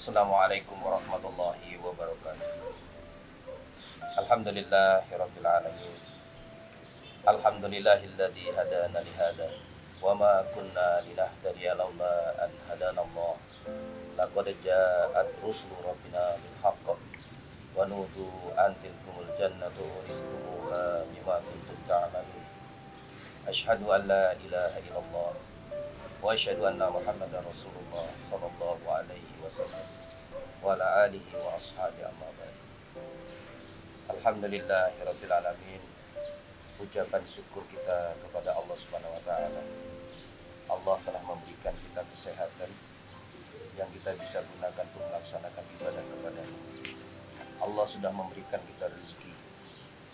Assalamualaikum warahmatullahi wabarakatuh. Alhamdulillahirabbil alamin. Alhamdulillahilladzi hadana li hada wa ma kunna linahtadiya laula an hadana. Laqad ja'at rusulu rabbina bil haqq wa nudu an tilkumul jannatu rizquha bima kuntum ta'malun. Asyhadu an la ilaha illallah wa asyhadu anna Muhammadar Rasulullah sallallahu alaihi wasallam wa ala alihi wa ashabihi amma ba'd. Alhamdulillahirabbil alamin. Ucapan syukur kita kepada Allah Subhanahu wa taala. Allah telah memberikan kita kesehatan yang kita bisa gunakan untuk melaksanakan ibadah kepada-Nya. Allah sudah memberikan kita rezeki.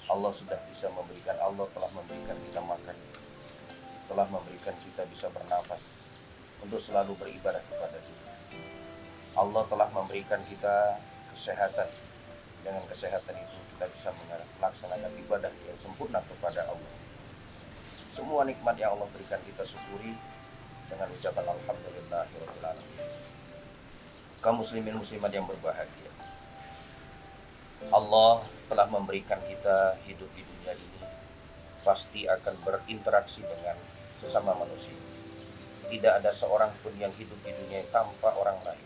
Allah sudah bisa memberikan Allah telah memberikan kita makan. Telah memberikan kita bisa bernafas untuk selalu beribadah kepada Dia. Allah telah memberikan kita kesehatan. Dengan kesehatan itu kita bisa melaksanakan ibadah yang sempurna kepada Allah. Semua nikmat yang Allah berikan kita syukuri dengan ucapan alhamdulillahirobbilalamin. Kaum muslimin muslimat yang berbahagia. Allah telah memberikan kita hidup di dunia ini pasti akan berinteraksi dengan sesama manusia. Tidak ada seorang pun yang hidup di dunia tanpa orang lain.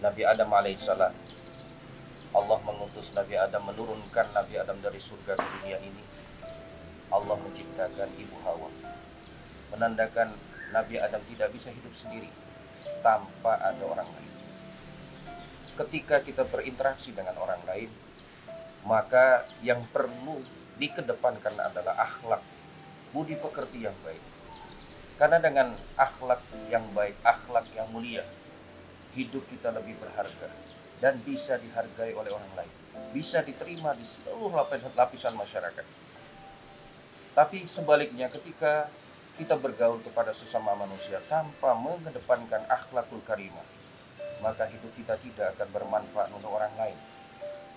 Nabi Adam alaihissalam Allah mengutus Nabi Adam menurunkan Nabi Adam dari surga ke dunia ini. Allah menciptakan ibu Hawa. Menandakan Nabi Adam tidak bisa hidup sendiri tanpa ada orang lain. Ketika kita berinteraksi dengan orang lain, maka yang perlu dikedepankan adalah akhlak, budi pekerti yang baik. Karena dengan akhlak yang baik, akhlak yang mulia, hidup kita lebih berharga dan bisa dihargai oleh orang lain, bisa diterima di seluruh lapisan masyarakat. Tapi sebaliknya ketika kita bergaul kepada sesama manusia tanpa mengedepankan akhlakul karimah, maka hidup kita tidak akan bermanfaat untuk orang lain.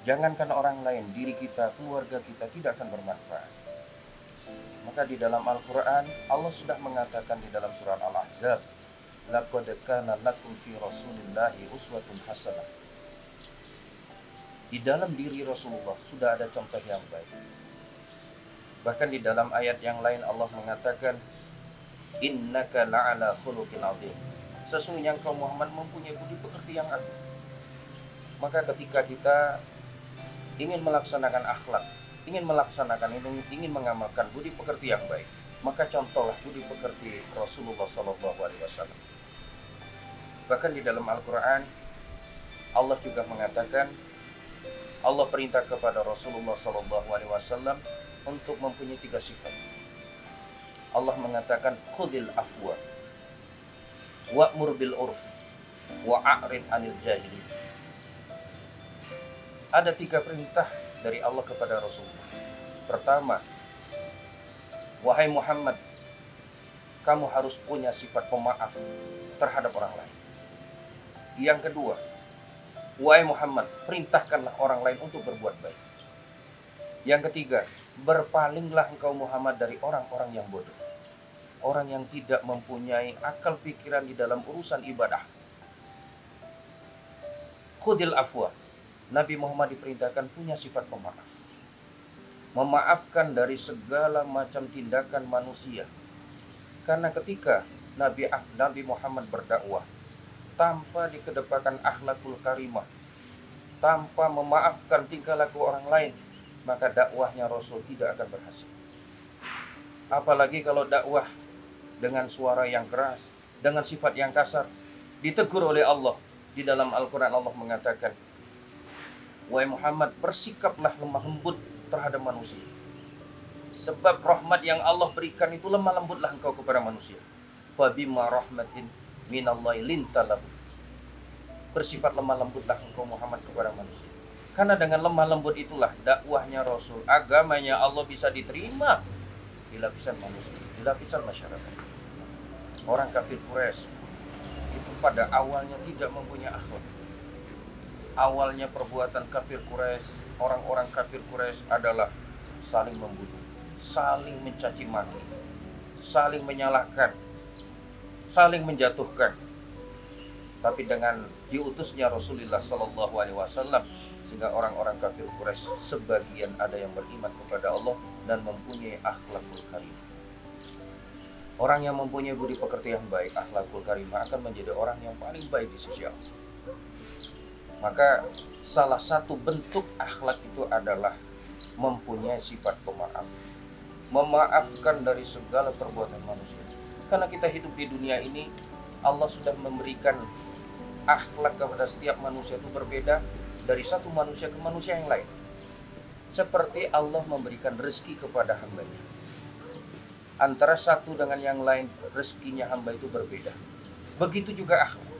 Jangankan orang lain, diri kita, keluarga kita tidak akan bermanfaat. Maka di dalam Al-Quran, Allah sudah mengatakan di dalam surah Al-Ahzab, Laqad kana lakum fi Rasulillahi uswatun hasanah. Di dalam diri Rasulullah sudah ada contoh yang baik. Bahkan di dalam ayat yang lain Allah mengatakan, Innaka la'ala khuluqin azim. Sesungguhnya engkau Muhammad mempunyai budi pekerti yang agung. Maka ketika kita ingin melaksanakan akhlak, ingin melaksanakan ingin, ingin mengamalkan budi pekerti yang baik, maka contohlah budi pekerti Rasulullah Shallallahu Alaihi Wasallam. Bahkan di dalam Al-Quran Allah juga mengatakan Allah perintah kepada Rasulullah Shallallahu Alaihi Wasallam untuk mempunyai tiga sifat. Allah mengatakan khudil afwa wa'mur bil urf wa'arid anil jahili. Ada tiga perintah dari Allah kepada Rasulullah. Pertama, wahai Muhammad, kamu harus punya sifat pemaaf terhadap orang lain. Yang kedua, wahai Muhammad, perintahkanlah orang lain untuk berbuat baik. Yang ketiga, berpalinglah engkau Muhammad dari orang-orang yang bodoh. Orang yang tidak mempunyai akal pikiran di dalam urusan ibadah. Khudil afwa. Nabi Muhammad diperintahkan punya sifat pemaaf. Memaafkan dari segala macam tindakan manusia. Karena ketika Nabi Nabi Muhammad berdakwah tanpa dikedepankan akhlakul karimah, tanpa memaafkan tingkah laku orang lain, maka dakwahnya Rasul tidak akan berhasil. Apalagi kalau dakwah dengan suara yang keras, dengan sifat yang kasar, ditegur oleh Allah. Di dalam Al-Quran Allah mengatakan, Wahai Muhammad, bersikaplah lemah lembut terhadap manusia. Sebab rahmat yang Allah berikan itu lemah lembutlah engkau kepada manusia. Fabima rahmatin minallahi lintalahu. Bersifat lemah lembutlah engkau Muhammad kepada manusia. Karena dengan lemah lembut itulah dakwahnya Rasul, agamanya Allah bisa diterima di lapisan manusia, di lapisan masyarakat. Orang kafir Quraisy itu pada awalnya tidak mempunyai akhlak. Awalnya perbuatan kafir Quraisy, orang-orang kafir Quraisy adalah saling membunuh, saling mencaci maki, saling menyalahkan, saling menjatuhkan. tapi dengan diutusnya Rasulullah Sallallahu Alaihi Wasallam sehingga orang-orang kafir Quraisy sebagian ada yang beriman kepada Allah dan mempunyai akhlakul karim. Orang yang mempunyai budi pekerti yang baik, akhlakul karimah akan menjadi orang yang paling baik di sisi Allah. Maka salah satu bentuk akhlak itu adalah mempunyai sifat pemaaf. Memaafkan dari segala perbuatan manusia. Karena kita hidup di dunia ini, Allah sudah memberikan akhlak kepada setiap manusia itu berbeda dari satu manusia ke manusia yang lain. Seperti Allah memberikan rezeki kepada hambanya. Antara satu dengan yang lain, rezekinya hamba itu berbeda. Begitu juga akhlak.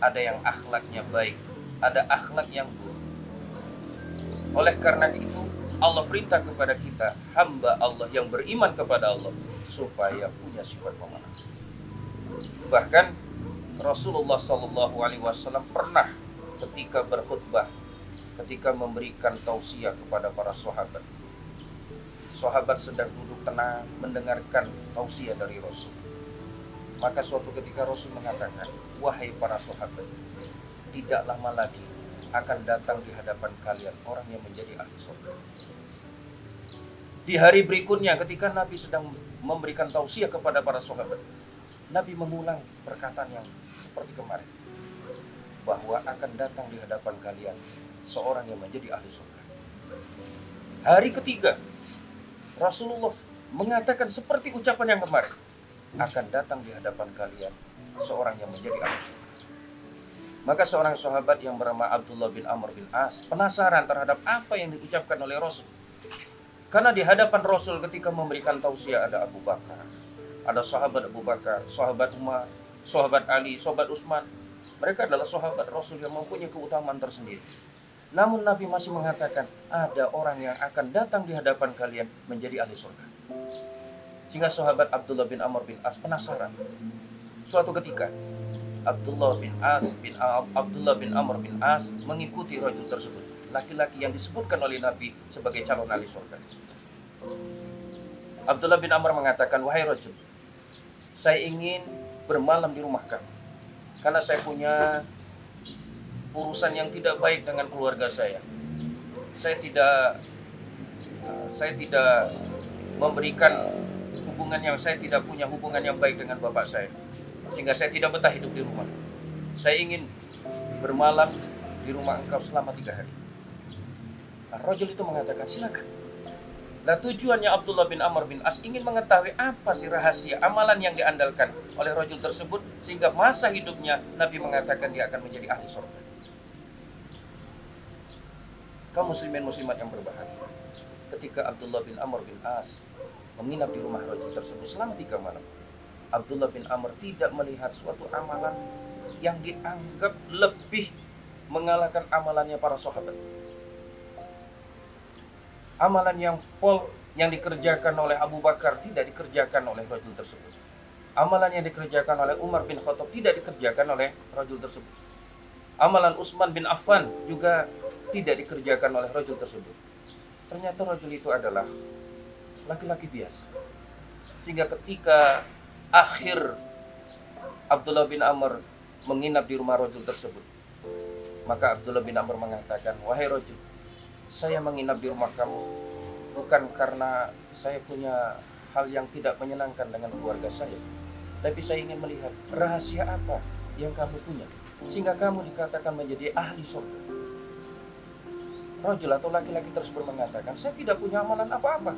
Ada yang akhlaknya baik, ada akhlak yang buruk. Oleh karena itu, Allah perintah kepada kita, hamba Allah yang beriman kepada Allah, supaya punya sifat pemenang. Bahkan Rasulullah Shallallahu Alaihi Wasallam pernah ketika berkhutbah, ketika memberikan tausiah kepada para sahabat. Sahabat sedang duduk tenang mendengarkan tausiah dari Rasul. Maka suatu ketika Rasul mengatakan, wahai para sahabat, tidak lama lagi akan datang di hadapan kalian orang yang menjadi ahli surga. Di hari berikutnya ketika Nabi sedang memberikan tausiah kepada para sahabat, Nabi mengulang perkataan yang seperti kemarin bahwa akan datang di hadapan kalian seorang yang menjadi ahli surga. Hari ketiga, Rasulullah mengatakan seperti ucapan yang kemarin, akan datang di hadapan kalian seorang yang menjadi ahli surga. Maka seorang sahabat yang bernama Abdullah bin Amr bin As penasaran terhadap apa yang diucapkan oleh Rasul. Karena di hadapan Rasul ketika memberikan tausiah ada Abu Bakar, ada sahabat Abu Bakar, sahabat Umar, sahabat Ali, sahabat Utsman, mereka adalah sahabat Rasul yang mempunyai keutamaan tersendiri. Namun Nabi masih mengatakan ada orang yang akan datang di hadapan kalian menjadi ahli surga. Sehingga sahabat Abdullah bin Amr bin As penasaran. Suatu ketika Abdullah bin As bin Abdullah bin Amr bin As mengikuti rajul tersebut. Laki-laki yang disebutkan oleh Nabi sebagai calon ahli surga. Abdullah bin Amr mengatakan, "Wahai rajul, saya ingin bermalam di rumah kamu karena saya punya urusan yang tidak baik dengan keluarga saya. Saya tidak saya tidak memberikan hubungan yang saya tidak punya hubungan yang baik dengan bapak saya. Sehingga saya tidak betah hidup di rumah. Saya ingin bermalam di rumah engkau selama tiga hari. Nah, Rojul itu mengatakan, silakan. Nah tujuannya Abdullah bin Amr bin As ingin mengetahui apa sih rahasia amalan yang diandalkan oleh rojul tersebut sehingga masa hidupnya Nabi mengatakan dia akan menjadi ahli surga. Kaum muslimin muslimat yang berbahagia. Ketika Abdullah bin Amr bin As menginap di rumah rojul tersebut selama tiga malam. Abdullah bin Amr tidak melihat suatu amalan yang dianggap lebih mengalahkan amalannya para sahabat amalan yang pol yang dikerjakan oleh Abu Bakar tidak dikerjakan oleh rajul tersebut. Amalan yang dikerjakan oleh Umar bin Khattab tidak dikerjakan oleh rajul tersebut. Amalan Utsman bin Affan juga tidak dikerjakan oleh rajul tersebut. Ternyata rajul itu adalah laki-laki biasa. Sehingga ketika akhir Abdullah bin Amr menginap di rumah rajul tersebut, maka Abdullah bin Amr mengatakan, "Wahai rajul, saya menginap di rumah kamu bukan karena saya punya hal yang tidak menyenangkan dengan keluarga saya, tapi saya ingin melihat rahasia apa yang kamu punya sehingga kamu dikatakan menjadi ahli surga. Rojul atau laki-laki tersebut mengatakan, saya tidak punya amalan apa-apa.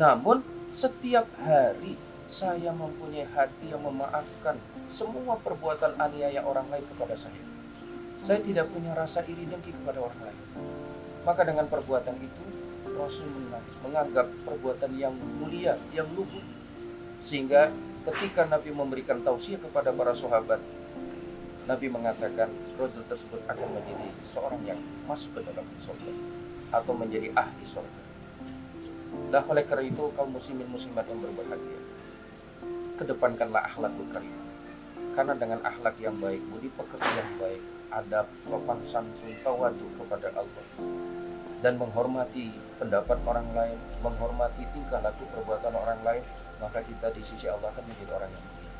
Namun setiap hari saya mempunyai hati yang memaafkan semua perbuatan aniaya orang lain kepada saya. Saya tidak punya rasa iri dengki kepada orang lain. Maka dengan perbuatan itu Rasul menganggap perbuatan yang mulia, yang luhur. Sehingga ketika Nabi memberikan tausiah kepada para sahabat, Nabi mengatakan rojul tersebut akan menjadi seorang yang masuk ke dalam surga atau menjadi ahli surga. Nah oleh karena itu kaum muslimin muslimat yang berbahagia, kedepankanlah akhlakul karim. Karena dengan akhlak yang baik, budi pekerti yang baik, adab, sopan santun, tawadu kepada Allah, dan menghormati pendapat orang lain, menghormati tingkah laku perbuatan orang lain, maka kita di sisi Allah akan menjadi orang yang mulia.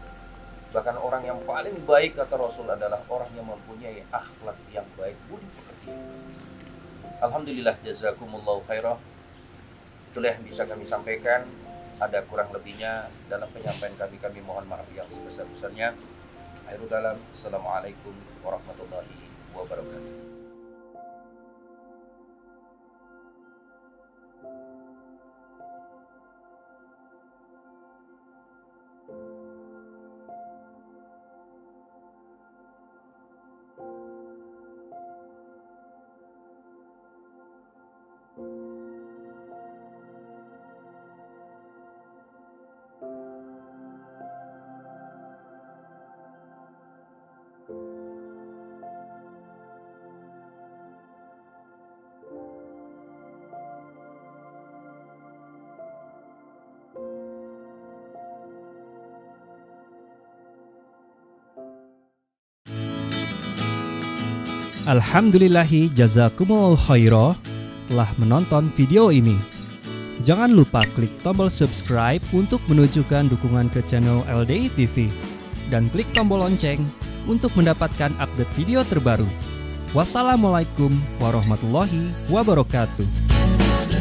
Bahkan orang yang paling baik kata Rasul adalah orang yang mempunyai akhlak yang baik, budi pekerti. Alhamdulillah jazakumullahu khairah. Itulah yang bisa kami sampaikan. Ada kurang lebihnya dalam penyampaian kami kami mohon maaf yang sebesar-besarnya. Akhirul dalam. Assalamualaikum warahmatullahi wabarakatuh. Alhamdulillahi jazakumullah khairah telah menonton video ini. Jangan lupa klik tombol subscribe untuk menunjukkan dukungan ke channel LDI TV dan klik tombol lonceng untuk mendapatkan update video terbaru. Wassalamualaikum warahmatullahi wabarakatuh.